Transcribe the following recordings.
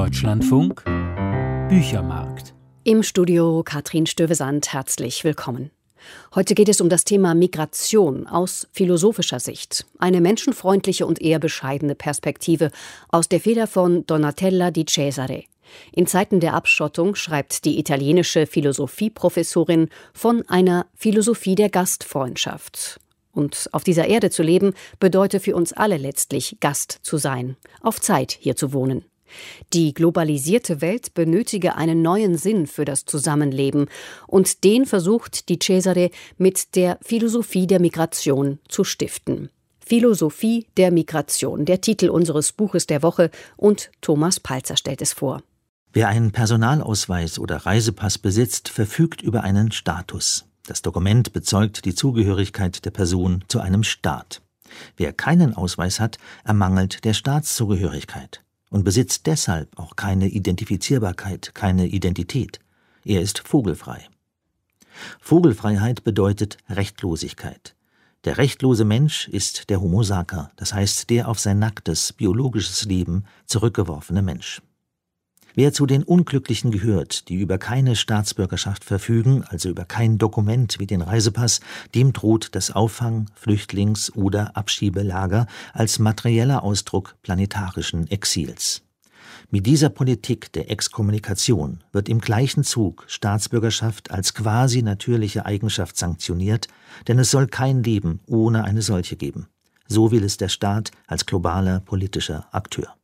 Deutschlandfunk Büchermarkt. Im Studio Katrin Stövesand herzlich willkommen. Heute geht es um das Thema Migration aus philosophischer Sicht. Eine menschenfreundliche und eher bescheidene Perspektive aus der Feder von Donatella di Cesare. In Zeiten der Abschottung schreibt die italienische Philosophieprofessorin von einer Philosophie der Gastfreundschaft. Und auf dieser Erde zu leben, bedeutet für uns alle letztlich Gast zu sein, auf Zeit hier zu wohnen. Die globalisierte Welt benötige einen neuen Sinn für das Zusammenleben, und den versucht die Cesare mit der Philosophie der Migration zu stiften. Philosophie der Migration, der Titel unseres Buches der Woche, und Thomas Palzer stellt es vor. Wer einen Personalausweis oder Reisepass besitzt, verfügt über einen Status. Das Dokument bezeugt die Zugehörigkeit der Person zu einem Staat. Wer keinen Ausweis hat, ermangelt der Staatszugehörigkeit und besitzt deshalb auch keine Identifizierbarkeit, keine Identität. Er ist vogelfrei. Vogelfreiheit bedeutet Rechtlosigkeit. Der rechtlose Mensch ist der Homo sacer, das heißt der auf sein nacktes, biologisches Leben zurückgeworfene Mensch. Wer zu den Unglücklichen gehört, die über keine Staatsbürgerschaft verfügen, also über kein Dokument wie den Reisepass, dem droht das Auffang-, Flüchtlings- oder Abschiebelager als materieller Ausdruck planetarischen Exils. Mit dieser Politik der Exkommunikation wird im gleichen Zug Staatsbürgerschaft als quasi natürliche Eigenschaft sanktioniert, denn es soll kein Leben ohne eine solche geben. So will es der Staat als globaler politischer Akteur.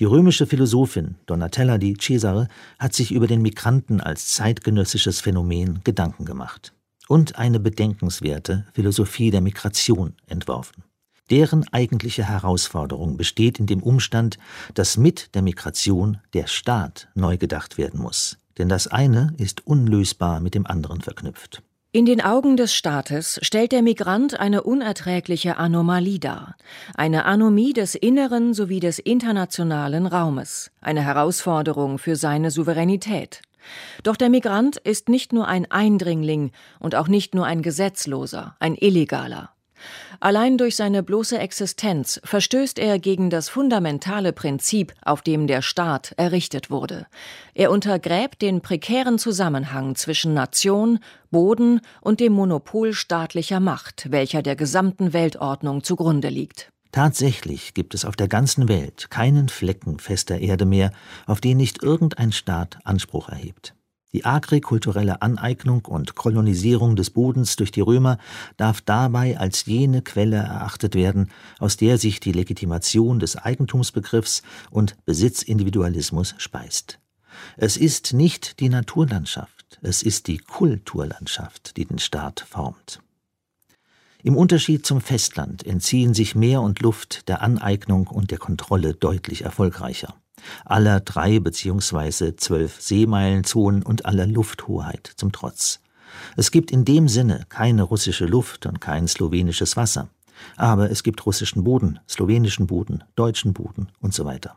Die römische Philosophin Donatella di Cesare hat sich über den Migranten als zeitgenössisches Phänomen Gedanken gemacht und eine bedenkenswerte Philosophie der Migration entworfen. Deren eigentliche Herausforderung besteht in dem Umstand, dass mit der Migration der Staat neu gedacht werden muss, denn das eine ist unlösbar mit dem anderen verknüpft. In den Augen des Staates stellt der Migrant eine unerträgliche Anomalie dar, eine Anomie des inneren sowie des internationalen Raumes, eine Herausforderung für seine Souveränität. Doch der Migrant ist nicht nur ein Eindringling und auch nicht nur ein Gesetzloser, ein Illegaler. Allein durch seine bloße Existenz verstößt er gegen das fundamentale Prinzip, auf dem der Staat errichtet wurde. Er untergräbt den prekären Zusammenhang zwischen Nation, Boden und dem Monopol staatlicher Macht, welcher der gesamten Weltordnung zugrunde liegt. Tatsächlich gibt es auf der ganzen Welt keinen Flecken fester Erde mehr, auf den nicht irgendein Staat Anspruch erhebt. Die agrikulturelle Aneignung und Kolonisierung des Bodens durch die Römer darf dabei als jene Quelle erachtet werden, aus der sich die Legitimation des Eigentumsbegriffs und Besitzindividualismus speist. Es ist nicht die Naturlandschaft, es ist die Kulturlandschaft, die den Staat formt. Im Unterschied zum Festland entziehen sich Meer und Luft der Aneignung und der Kontrolle deutlich erfolgreicher aller drei beziehungsweise zwölf Seemeilenzonen und aller Lufthoheit zum Trotz. Es gibt in dem Sinne keine russische Luft und kein slowenisches Wasser. Aber es gibt russischen Boden, slowenischen Boden, deutschen Boden und so weiter.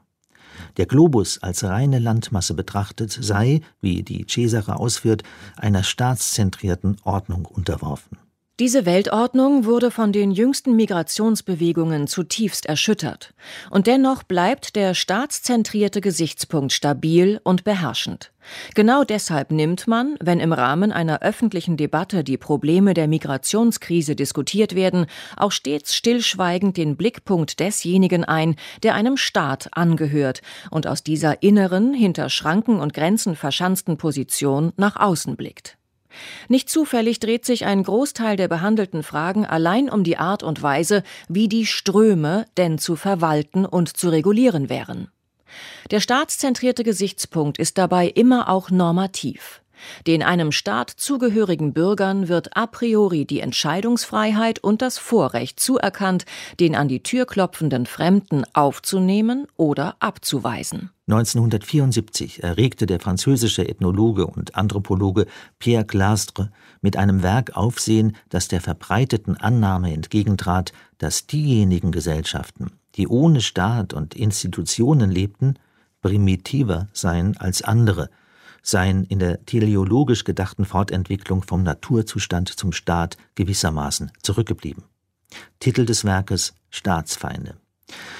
Der Globus als reine Landmasse betrachtet sei, wie die Cesare ausführt, einer staatszentrierten Ordnung unterworfen. Diese Weltordnung wurde von den jüngsten Migrationsbewegungen zutiefst erschüttert. Und dennoch bleibt der staatszentrierte Gesichtspunkt stabil und beherrschend. Genau deshalb nimmt man, wenn im Rahmen einer öffentlichen Debatte die Probleme der Migrationskrise diskutiert werden, auch stets stillschweigend den Blickpunkt desjenigen ein, der einem Staat angehört und aus dieser inneren, hinter Schranken und Grenzen verschanzten Position nach außen blickt. Nicht zufällig dreht sich ein Großteil der behandelten Fragen allein um die Art und Weise, wie die Ströme denn zu verwalten und zu regulieren wären. Der staatszentrierte Gesichtspunkt ist dabei immer auch normativ. Den einem Staat zugehörigen Bürgern wird a priori die Entscheidungsfreiheit und das Vorrecht zuerkannt, den an die Tür klopfenden Fremden aufzunehmen oder abzuweisen. 1974 erregte der französische Ethnologe und Anthropologe Pierre Glastre mit einem Werk Aufsehen, das der verbreiteten Annahme entgegentrat, dass diejenigen Gesellschaften, die ohne Staat und Institutionen lebten, primitiver seien als andere – seien in der teleologisch gedachten Fortentwicklung vom Naturzustand zum Staat gewissermaßen zurückgeblieben. Titel des Werkes Staatsfeinde.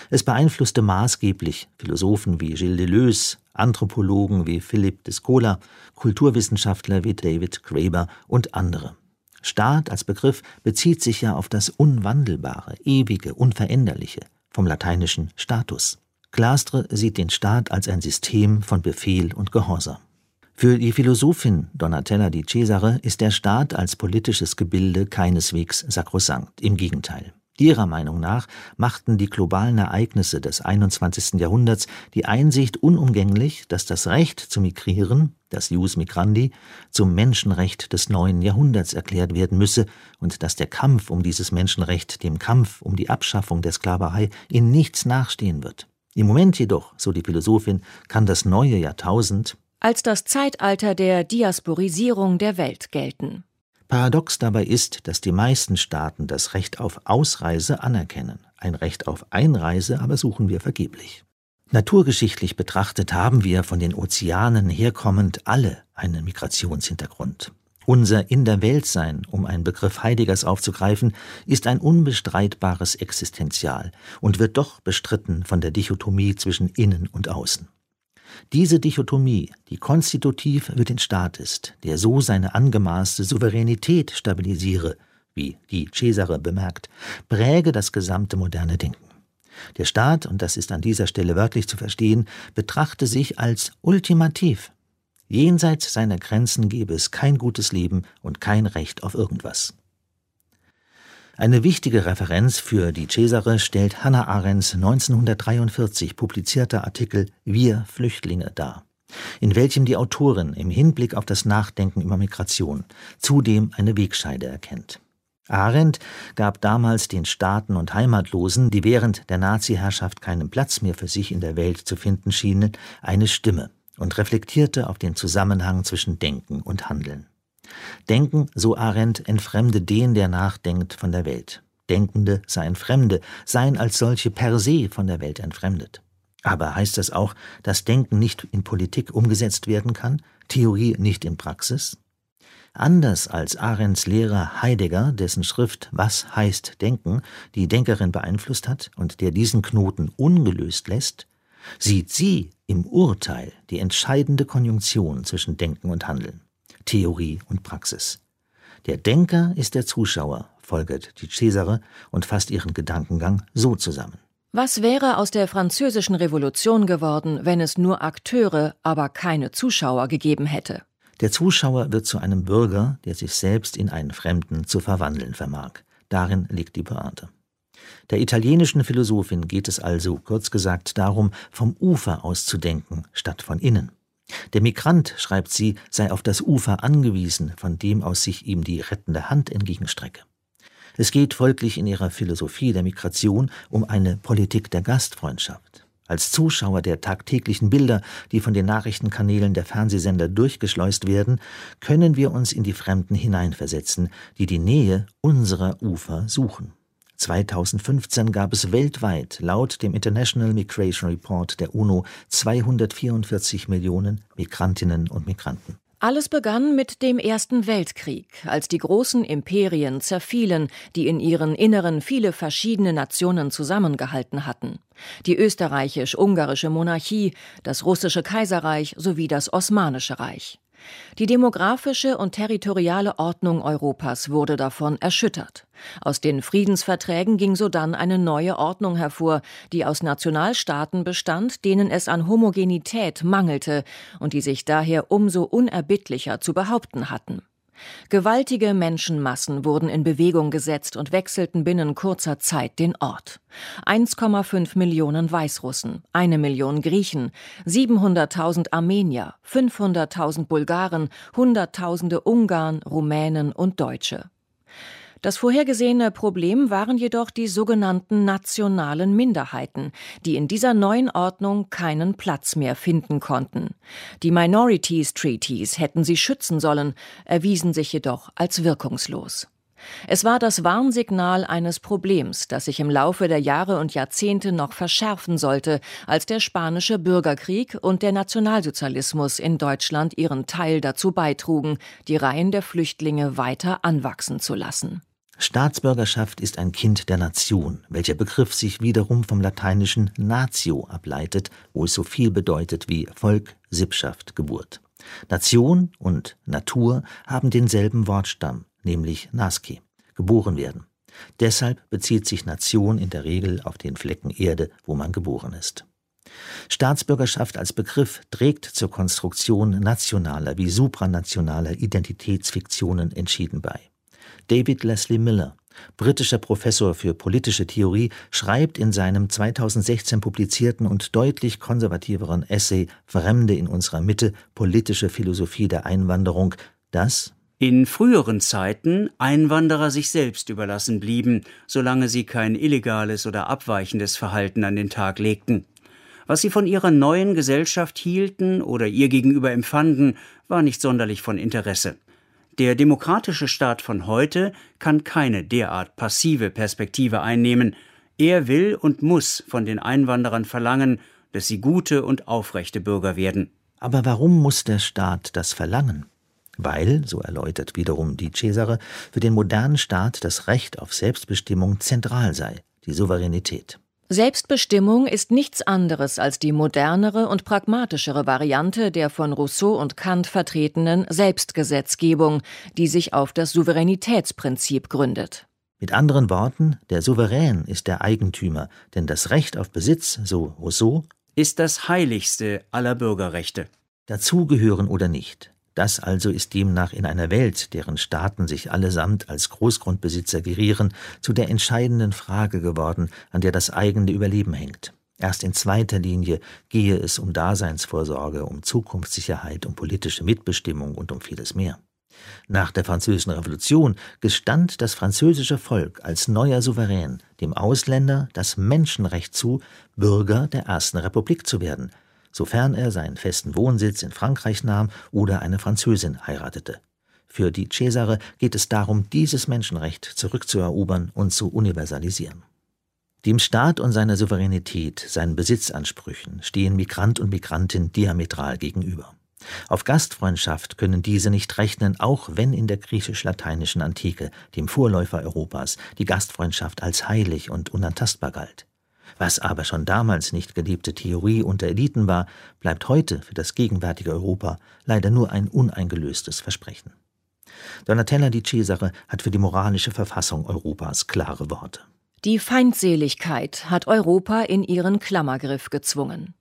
Es beeinflusste maßgeblich Philosophen wie Gilles Deleuze, Anthropologen wie Philippe Descola, Kulturwissenschaftler wie David Graeber und andere. Staat als Begriff bezieht sich ja auf das Unwandelbare, Ewige, Unveränderliche, vom lateinischen Status. Glastre sieht den Staat als ein System von Befehl und Gehorsam. Für die Philosophin Donatella di Cesare ist der Staat als politisches Gebilde keineswegs sakrosankt, im Gegenteil. Ihrer Meinung nach machten die globalen Ereignisse des 21. Jahrhunderts die Einsicht unumgänglich, dass das Recht zu migrieren, das Jus Migrandi, zum Menschenrecht des neuen Jahrhunderts erklärt werden müsse und dass der Kampf um dieses Menschenrecht dem Kampf um die Abschaffung der Sklaverei in nichts nachstehen wird. Im Moment jedoch, so die Philosophin, kann das neue Jahrtausend als das Zeitalter der Diasporisierung der Welt gelten. Paradox dabei ist, dass die meisten Staaten das Recht auf Ausreise anerkennen. Ein Recht auf Einreise aber suchen wir vergeblich. Naturgeschichtlich betrachtet haben wir von den Ozeanen herkommend alle einen Migrationshintergrund. Unser In der Welt sein, um einen Begriff Heideggers aufzugreifen, ist ein unbestreitbares Existenzial und wird doch bestritten von der Dichotomie zwischen Innen und Außen. Diese Dichotomie, die konstitutiv für den Staat ist, der so seine angemaßte Souveränität stabilisiere, wie die Cesare bemerkt, präge das gesamte moderne Denken. Der Staat, und das ist an dieser Stelle wörtlich zu verstehen, betrachte sich als ultimativ. Jenseits seiner Grenzen gebe es kein gutes Leben und kein Recht auf irgendwas. Eine wichtige Referenz für die Cesare stellt Hannah Arendts 1943 publizierter Artikel Wir Flüchtlinge dar, in welchem die Autorin im Hinblick auf das Nachdenken über Migration zudem eine Wegscheide erkennt. Arendt gab damals den Staaten und Heimatlosen, die während der Nazi-Herrschaft keinen Platz mehr für sich in der Welt zu finden schienen, eine Stimme und reflektierte auf den Zusammenhang zwischen Denken und Handeln. Denken, so Arendt, entfremde den, der nachdenkt, von der Welt. Denkende seien Fremde, seien als solche per se von der Welt entfremdet. Aber heißt das auch, dass Denken nicht in Politik umgesetzt werden kann, Theorie nicht in Praxis? Anders als Arendts Lehrer Heidegger, dessen Schrift Was heißt Denken die Denkerin beeinflusst hat und der diesen Knoten ungelöst lässt, sieht sie im Urteil die entscheidende Konjunktion zwischen Denken und Handeln. Theorie und Praxis. Der Denker ist der Zuschauer, folgert die Cesare und fasst ihren Gedankengang so zusammen. Was wäre aus der französischen Revolution geworden, wenn es nur Akteure, aber keine Zuschauer gegeben hätte? Der Zuschauer wird zu einem Bürger, der sich selbst in einen Fremden zu verwandeln vermag. Darin liegt die Pointe. Der italienischen Philosophin geht es also, kurz gesagt, darum, vom Ufer aus zu denken, statt von innen. Der Migrant, schreibt sie, sei auf das Ufer angewiesen, von dem aus sich ihm die rettende Hand entgegenstrecke. Es geht folglich in ihrer Philosophie der Migration um eine Politik der Gastfreundschaft. Als Zuschauer der tagtäglichen Bilder, die von den Nachrichtenkanälen der Fernsehsender durchgeschleust werden, können wir uns in die Fremden hineinversetzen, die die Nähe unserer Ufer suchen. 2015 gab es weltweit laut dem International Migration Report der UNO 244 Millionen Migrantinnen und Migranten. Alles begann mit dem Ersten Weltkrieg, als die großen Imperien zerfielen, die in ihren Inneren viele verschiedene Nationen zusammengehalten hatten. Die österreichisch-ungarische Monarchie, das russische Kaiserreich sowie das Osmanische Reich. Die demografische und territoriale Ordnung Europas wurde davon erschüttert. Aus den Friedensverträgen ging sodann eine neue Ordnung hervor, die aus Nationalstaaten bestand, denen es an Homogenität mangelte und die sich daher umso unerbittlicher zu behaupten hatten. Gewaltige Menschenmassen wurden in Bewegung gesetzt und wechselten binnen kurzer Zeit den Ort. 1,5 Millionen Weißrussen, eine Million Griechen, 700.000 Armenier, 500.000 Bulgaren, Hunderttausende Ungarn, Rumänen und Deutsche. Das vorhergesehene Problem waren jedoch die sogenannten nationalen Minderheiten, die in dieser neuen Ordnung keinen Platz mehr finden konnten. Die Minorities Treaties hätten sie schützen sollen, erwiesen sich jedoch als wirkungslos. Es war das Warnsignal eines Problems, das sich im Laufe der Jahre und Jahrzehnte noch verschärfen sollte, als der spanische Bürgerkrieg und der Nationalsozialismus in Deutschland ihren Teil dazu beitrugen, die Reihen der Flüchtlinge weiter anwachsen zu lassen. Staatsbürgerschaft ist ein Kind der Nation, welcher Begriff sich wiederum vom lateinischen natio ableitet, wo es so viel bedeutet wie Volk, Sippschaft, Geburt. Nation und Natur haben denselben Wortstamm, nämlich nasce, geboren werden. Deshalb bezieht sich Nation in der Regel auf den Flecken Erde, wo man geboren ist. Staatsbürgerschaft als Begriff trägt zur Konstruktion nationaler wie supranationaler Identitätsfiktionen entschieden bei. David Leslie Miller, britischer Professor für politische Theorie, schreibt in seinem 2016 publizierten und deutlich konservativeren Essay Fremde in unserer Mitte politische Philosophie der Einwanderung, dass in früheren Zeiten Einwanderer sich selbst überlassen blieben, solange sie kein illegales oder abweichendes Verhalten an den Tag legten. Was sie von ihrer neuen Gesellschaft hielten oder ihr gegenüber empfanden, war nicht sonderlich von Interesse. Der demokratische Staat von heute kann keine derart passive Perspektive einnehmen. Er will und muss von den Einwanderern verlangen, dass sie gute und aufrechte Bürger werden. Aber warum muss der Staat das verlangen? Weil, so erläutert wiederum die Cesare, für den modernen Staat das Recht auf Selbstbestimmung zentral sei, die Souveränität. Selbstbestimmung ist nichts anderes als die modernere und pragmatischere Variante der von Rousseau und Kant vertretenen Selbstgesetzgebung, die sich auf das Souveränitätsprinzip gründet. Mit anderen Worten, der Souverän ist der Eigentümer, denn das Recht auf Besitz, so Rousseau, ist das heiligste aller Bürgerrechte. Dazugehören oder nicht, das also ist demnach in einer Welt, deren Staaten sich allesamt als Großgrundbesitzer gerieren, zu der entscheidenden Frage geworden, an der das eigene Überleben hängt. Erst in zweiter Linie gehe es um Daseinsvorsorge, um Zukunftssicherheit, um politische Mitbestimmung und um vieles mehr. Nach der Französischen Revolution gestand das französische Volk als neuer Souverän dem Ausländer das Menschenrecht zu, Bürger der Ersten Republik zu werden, sofern er seinen festen Wohnsitz in Frankreich nahm oder eine Französin heiratete. Für die Cesare geht es darum, dieses Menschenrecht zurückzuerobern und zu universalisieren. Dem Staat und seiner Souveränität, seinen Besitzansprüchen stehen Migrant und Migrantin diametral gegenüber. Auf Gastfreundschaft können diese nicht rechnen, auch wenn in der griechisch-lateinischen Antike, dem Vorläufer Europas, die Gastfreundschaft als heilig und unantastbar galt. Was aber schon damals nicht geliebte Theorie unter Eliten war, bleibt heute für das gegenwärtige Europa leider nur ein uneingelöstes Versprechen. Donatella di Cesare hat für die moralische Verfassung Europas klare Worte. Die Feindseligkeit hat Europa in ihren Klammergriff gezwungen.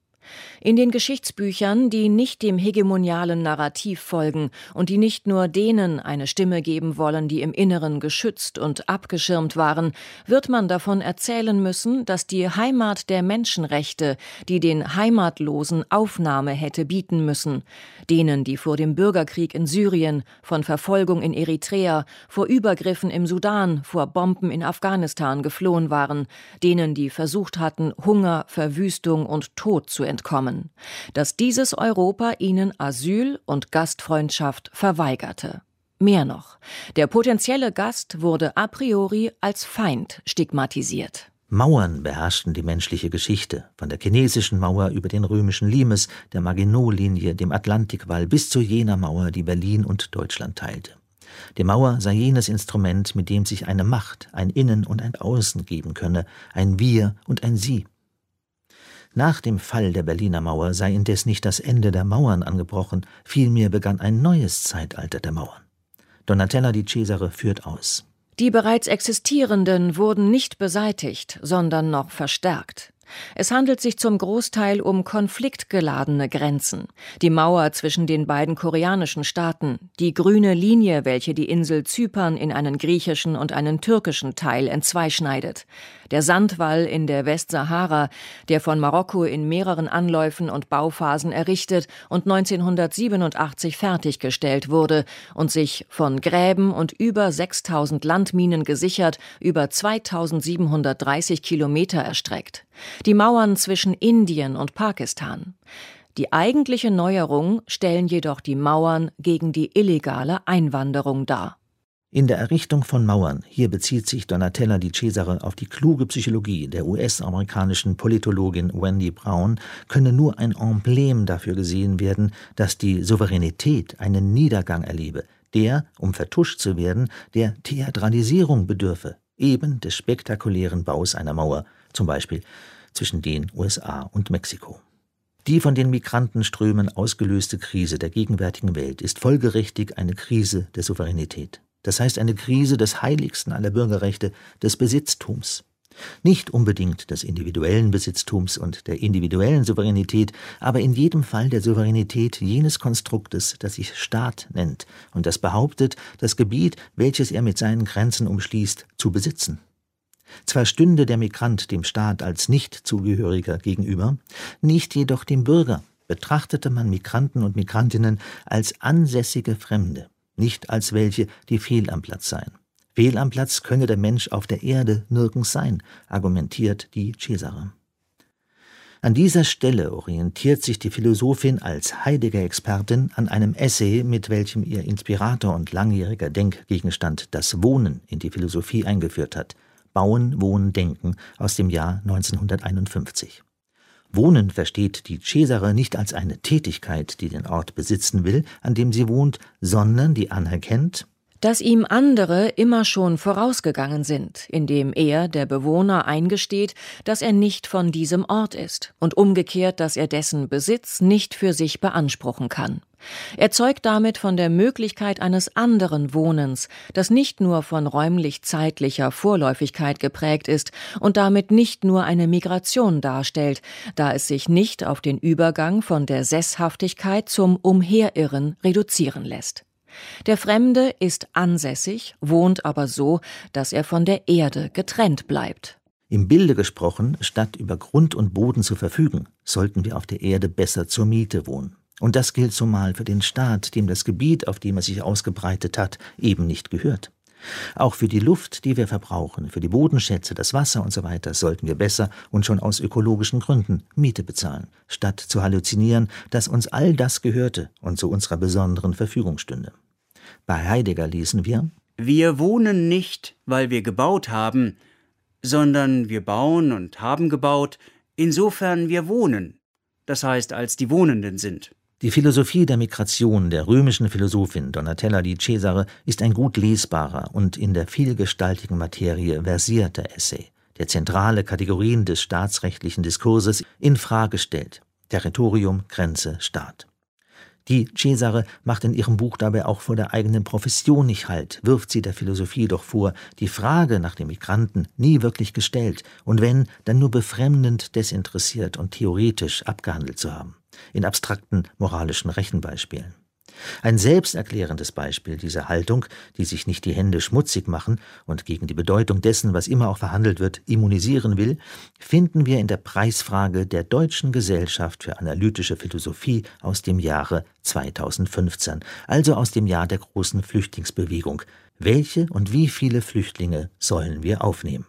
In den Geschichtsbüchern, die nicht dem hegemonialen Narrativ folgen und die nicht nur denen eine Stimme geben wollen, die im Inneren geschützt und abgeschirmt waren, wird man davon erzählen müssen, dass die Heimat der Menschenrechte, die den Heimatlosen Aufnahme hätte bieten müssen, denen, die vor dem Bürgerkrieg in Syrien, von Verfolgung in Eritrea, vor Übergriffen im Sudan, vor Bomben in Afghanistan geflohen waren, denen, die versucht hatten, Hunger, Verwüstung und Tod zu entkommen, dass dieses Europa ihnen Asyl und Gastfreundschaft verweigerte. Mehr noch, der potenzielle Gast wurde a priori als Feind stigmatisiert. Mauern beherrschten die menschliche Geschichte, von der chinesischen Mauer über den römischen Limes, der Maginot-Linie, dem Atlantikwall bis zu jener Mauer, die Berlin und Deutschland teilte. Die Mauer sei jenes Instrument, mit dem sich eine Macht, ein Innen und ein Außen geben könne, ein Wir und ein Sie. Nach dem Fall der Berliner Mauer sei indes nicht das Ende der Mauern angebrochen, vielmehr begann ein neues Zeitalter der Mauern. Donatella di Cesare führt aus. Die bereits existierenden wurden nicht beseitigt, sondern noch verstärkt. Es handelt sich zum Großteil um konfliktgeladene Grenzen. Die Mauer zwischen den beiden koreanischen Staaten, die grüne Linie, welche die Insel Zypern in einen griechischen und einen türkischen Teil entzweischneidet, der Sandwall in der Westsahara, der von Marokko in mehreren Anläufen und Bauphasen errichtet und 1987 fertiggestellt wurde und sich von Gräben und über 6000 Landminen gesichert über 2730 Kilometer erstreckt die Mauern zwischen Indien und Pakistan. Die eigentliche Neuerung stellen jedoch die Mauern gegen die illegale Einwanderung dar. In der Errichtung von Mauern, hier bezieht sich Donatella di Cesare auf die kluge Psychologie der US-amerikanischen Politologin Wendy Brown, könne nur ein Emblem dafür gesehen werden, dass die Souveränität einen Niedergang erlebe, der, um vertuscht zu werden, der Theatralisierung bedürfe, eben des spektakulären Baus einer Mauer, zum Beispiel zwischen den USA und Mexiko. Die von den Migrantenströmen ausgelöste Krise der gegenwärtigen Welt ist folgerichtig eine Krise der Souveränität. Das heißt eine Krise des heiligsten aller Bürgerrechte, des Besitztums. Nicht unbedingt des individuellen Besitztums und der individuellen Souveränität, aber in jedem Fall der Souveränität jenes Konstruktes, das sich Staat nennt und das behauptet, das Gebiet, welches er mit seinen Grenzen umschließt, zu besitzen. Zwar stünde der Migrant dem Staat als Nichtzugehöriger gegenüber, nicht jedoch dem Bürger, betrachtete man Migranten und Migrantinnen als ansässige Fremde, nicht als welche, die fehl am Platz seien. Fehl am Platz könne der Mensch auf der Erde nirgends sein, argumentiert die Cesare. An dieser Stelle orientiert sich die Philosophin als Heidegger-Expertin an einem Essay, mit welchem ihr Inspirator und langjähriger Denkgegenstand das Wohnen in die Philosophie eingeführt hat. Bauen, Wohnen, Denken aus dem Jahr 1951. Wohnen versteht die Cesare nicht als eine Tätigkeit, die den Ort besitzen will, an dem sie wohnt, sondern die anerkennt, dass ihm andere immer schon vorausgegangen sind, indem er, der Bewohner, eingesteht, dass er nicht von diesem Ort ist und umgekehrt, dass er dessen Besitz nicht für sich beanspruchen kann. Er zeugt damit von der Möglichkeit eines anderen Wohnens, das nicht nur von räumlich-zeitlicher Vorläufigkeit geprägt ist und damit nicht nur eine Migration darstellt, da es sich nicht auf den Übergang von der Sesshaftigkeit zum Umherirren reduzieren lässt. Der Fremde ist ansässig, wohnt aber so, dass er von der Erde getrennt bleibt. Im Bilde gesprochen, statt über Grund und Boden zu verfügen, sollten wir auf der Erde besser zur Miete wohnen. Und das gilt zumal für den Staat, dem das Gebiet, auf dem er sich ausgebreitet hat, eben nicht gehört. Auch für die Luft, die wir verbrauchen, für die Bodenschätze, das Wasser und so weiter, sollten wir besser und schon aus ökologischen Gründen Miete bezahlen, statt zu halluzinieren, dass uns all das gehörte und zu unserer besonderen Verfügung stünde. Bei Heidegger lesen wir Wir wohnen nicht, weil wir gebaut haben, sondern wir bauen und haben gebaut, insofern wir wohnen, das heißt als die Wohnenden sind. Die Philosophie der Migration der römischen Philosophin Donatella di Cesare ist ein gut lesbarer und in der vielgestaltigen Materie versierter Essay, der zentrale Kategorien des staatsrechtlichen Diskurses in Frage stellt: Territorium, Grenze, Staat. Die Cesare macht in ihrem Buch dabei auch vor der eigenen Profession nicht Halt, wirft sie der Philosophie doch vor, die Frage nach dem Migranten nie wirklich gestellt und wenn, dann nur befremdend desinteressiert und theoretisch abgehandelt zu haben, in abstrakten moralischen Rechenbeispielen. Ein selbsterklärendes Beispiel dieser Haltung, die sich nicht die Hände schmutzig machen und gegen die Bedeutung dessen, was immer auch verhandelt wird, immunisieren will, finden wir in der Preisfrage der Deutschen Gesellschaft für analytische Philosophie aus dem Jahre 2015, also aus dem Jahr der großen Flüchtlingsbewegung. Welche und wie viele Flüchtlinge sollen wir aufnehmen?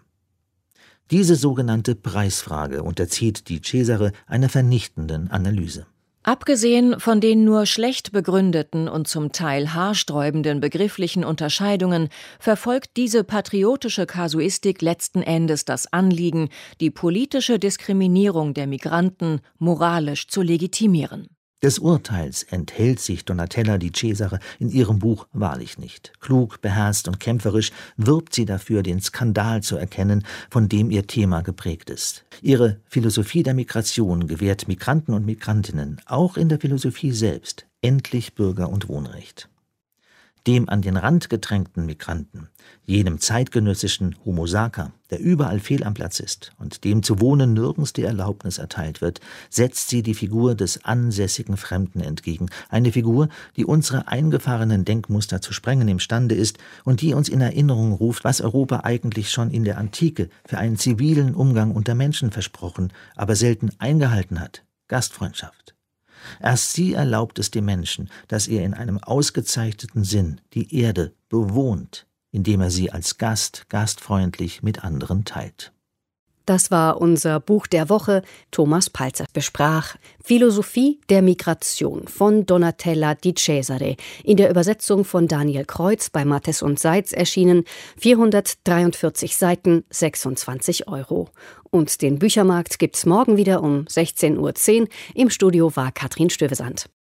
Diese sogenannte Preisfrage unterzieht die Cesare einer vernichtenden Analyse. Abgesehen von den nur schlecht begründeten und zum Teil haarsträubenden begrifflichen Unterscheidungen verfolgt diese patriotische Kasuistik letzten Endes das Anliegen, die politische Diskriminierung der Migranten moralisch zu legitimieren. Des Urteils enthält sich Donatella di Cesare in ihrem Buch wahrlich nicht. Klug, beherzt und kämpferisch wirbt sie dafür, den Skandal zu erkennen, von dem ihr Thema geprägt ist. Ihre Philosophie der Migration gewährt Migranten und Migrantinnen, auch in der Philosophie selbst, endlich Bürger- und Wohnrecht dem an den Rand gedrängten Migranten, jenem zeitgenössischen Homo sacer, der überall fehl am Platz ist und dem zu wohnen nirgends die Erlaubnis erteilt wird, setzt sie die Figur des ansässigen Fremden entgegen, eine Figur, die unsere eingefahrenen Denkmuster zu sprengen imstande ist und die uns in Erinnerung ruft, was Europa eigentlich schon in der Antike für einen zivilen Umgang unter Menschen versprochen, aber selten eingehalten hat Gastfreundschaft. Erst sie erlaubt es dem Menschen, dass er in einem ausgezeichneten Sinn die Erde bewohnt, indem er sie als Gast gastfreundlich mit anderen teilt. Das war unser Buch der Woche. Thomas Palzer besprach Philosophie der Migration von Donatella di Cesare in der Übersetzung von Daniel Kreuz bei Mattes und Seitz erschienen 443 Seiten 26 Euro. Und den Büchermarkt gibt's morgen wieder um 16.10 Uhr. Im Studio war Katrin Stövesand.